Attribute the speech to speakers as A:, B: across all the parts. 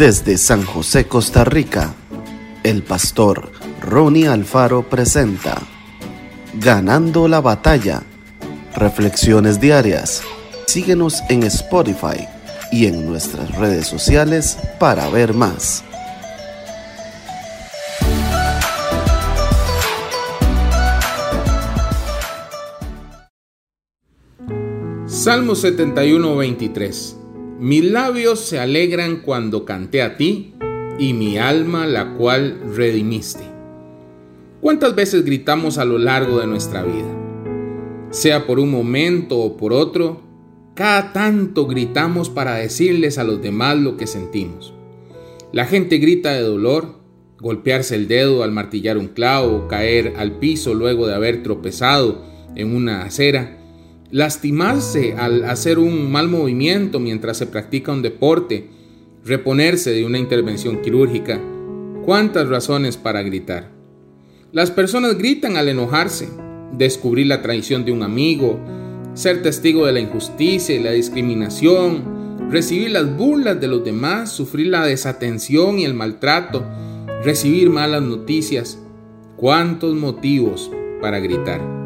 A: Desde San José, Costa Rica, el pastor Ronnie Alfaro presenta Ganando la batalla. Reflexiones diarias. Síguenos en Spotify y en nuestras redes sociales para ver más.
B: Salmo 71, 23. Mis labios se alegran cuando canté a ti y mi alma la cual redimiste. ¿Cuántas veces gritamos a lo largo de nuestra vida? Sea por un momento o por otro, cada tanto gritamos para decirles a los demás lo que sentimos. La gente grita de dolor, golpearse el dedo al martillar un clavo, caer al piso luego de haber tropezado en una acera, lastimarse al hacer un mal movimiento mientras se practica un deporte, reponerse de una intervención quirúrgica. ¿Cuántas razones para gritar? Las personas gritan al enojarse, descubrir la traición de un amigo, ser testigo de la injusticia y la discriminación, recibir las burlas de los demás, sufrir la desatención y el maltrato, recibir malas noticias. ¿Cuántos motivos para gritar?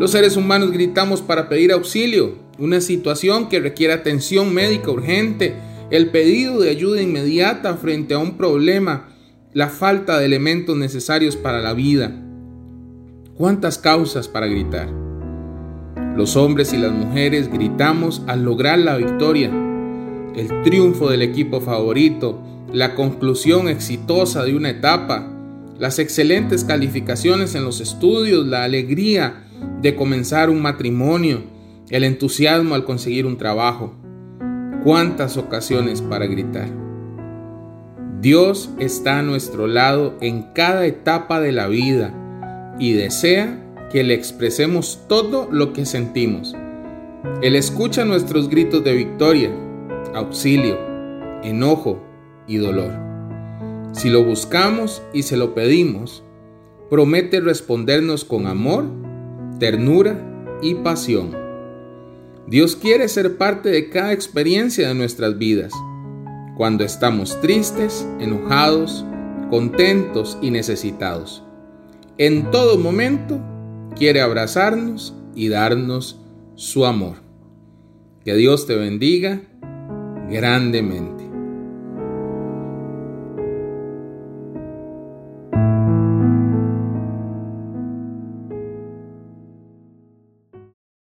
B: Los seres humanos gritamos para pedir auxilio, una situación que requiere atención médica urgente, el pedido de ayuda inmediata frente a un problema, la falta de elementos necesarios para la vida. ¿Cuántas causas para gritar? Los hombres y las mujeres gritamos al lograr la victoria, el triunfo del equipo favorito, la conclusión exitosa de una etapa, las excelentes calificaciones en los estudios, la alegría, de comenzar un matrimonio, el entusiasmo al conseguir un trabajo. ¿Cuántas ocasiones para gritar? Dios está a nuestro lado en cada etapa de la vida y desea que le expresemos todo lo que sentimos. Él escucha nuestros gritos de victoria, auxilio, enojo y dolor. Si lo buscamos y se lo pedimos, promete respondernos con amor ternura y pasión. Dios quiere ser parte de cada experiencia de nuestras vidas. Cuando estamos tristes, enojados, contentos y necesitados. En todo momento quiere abrazarnos y darnos su amor. Que Dios te bendiga grandemente.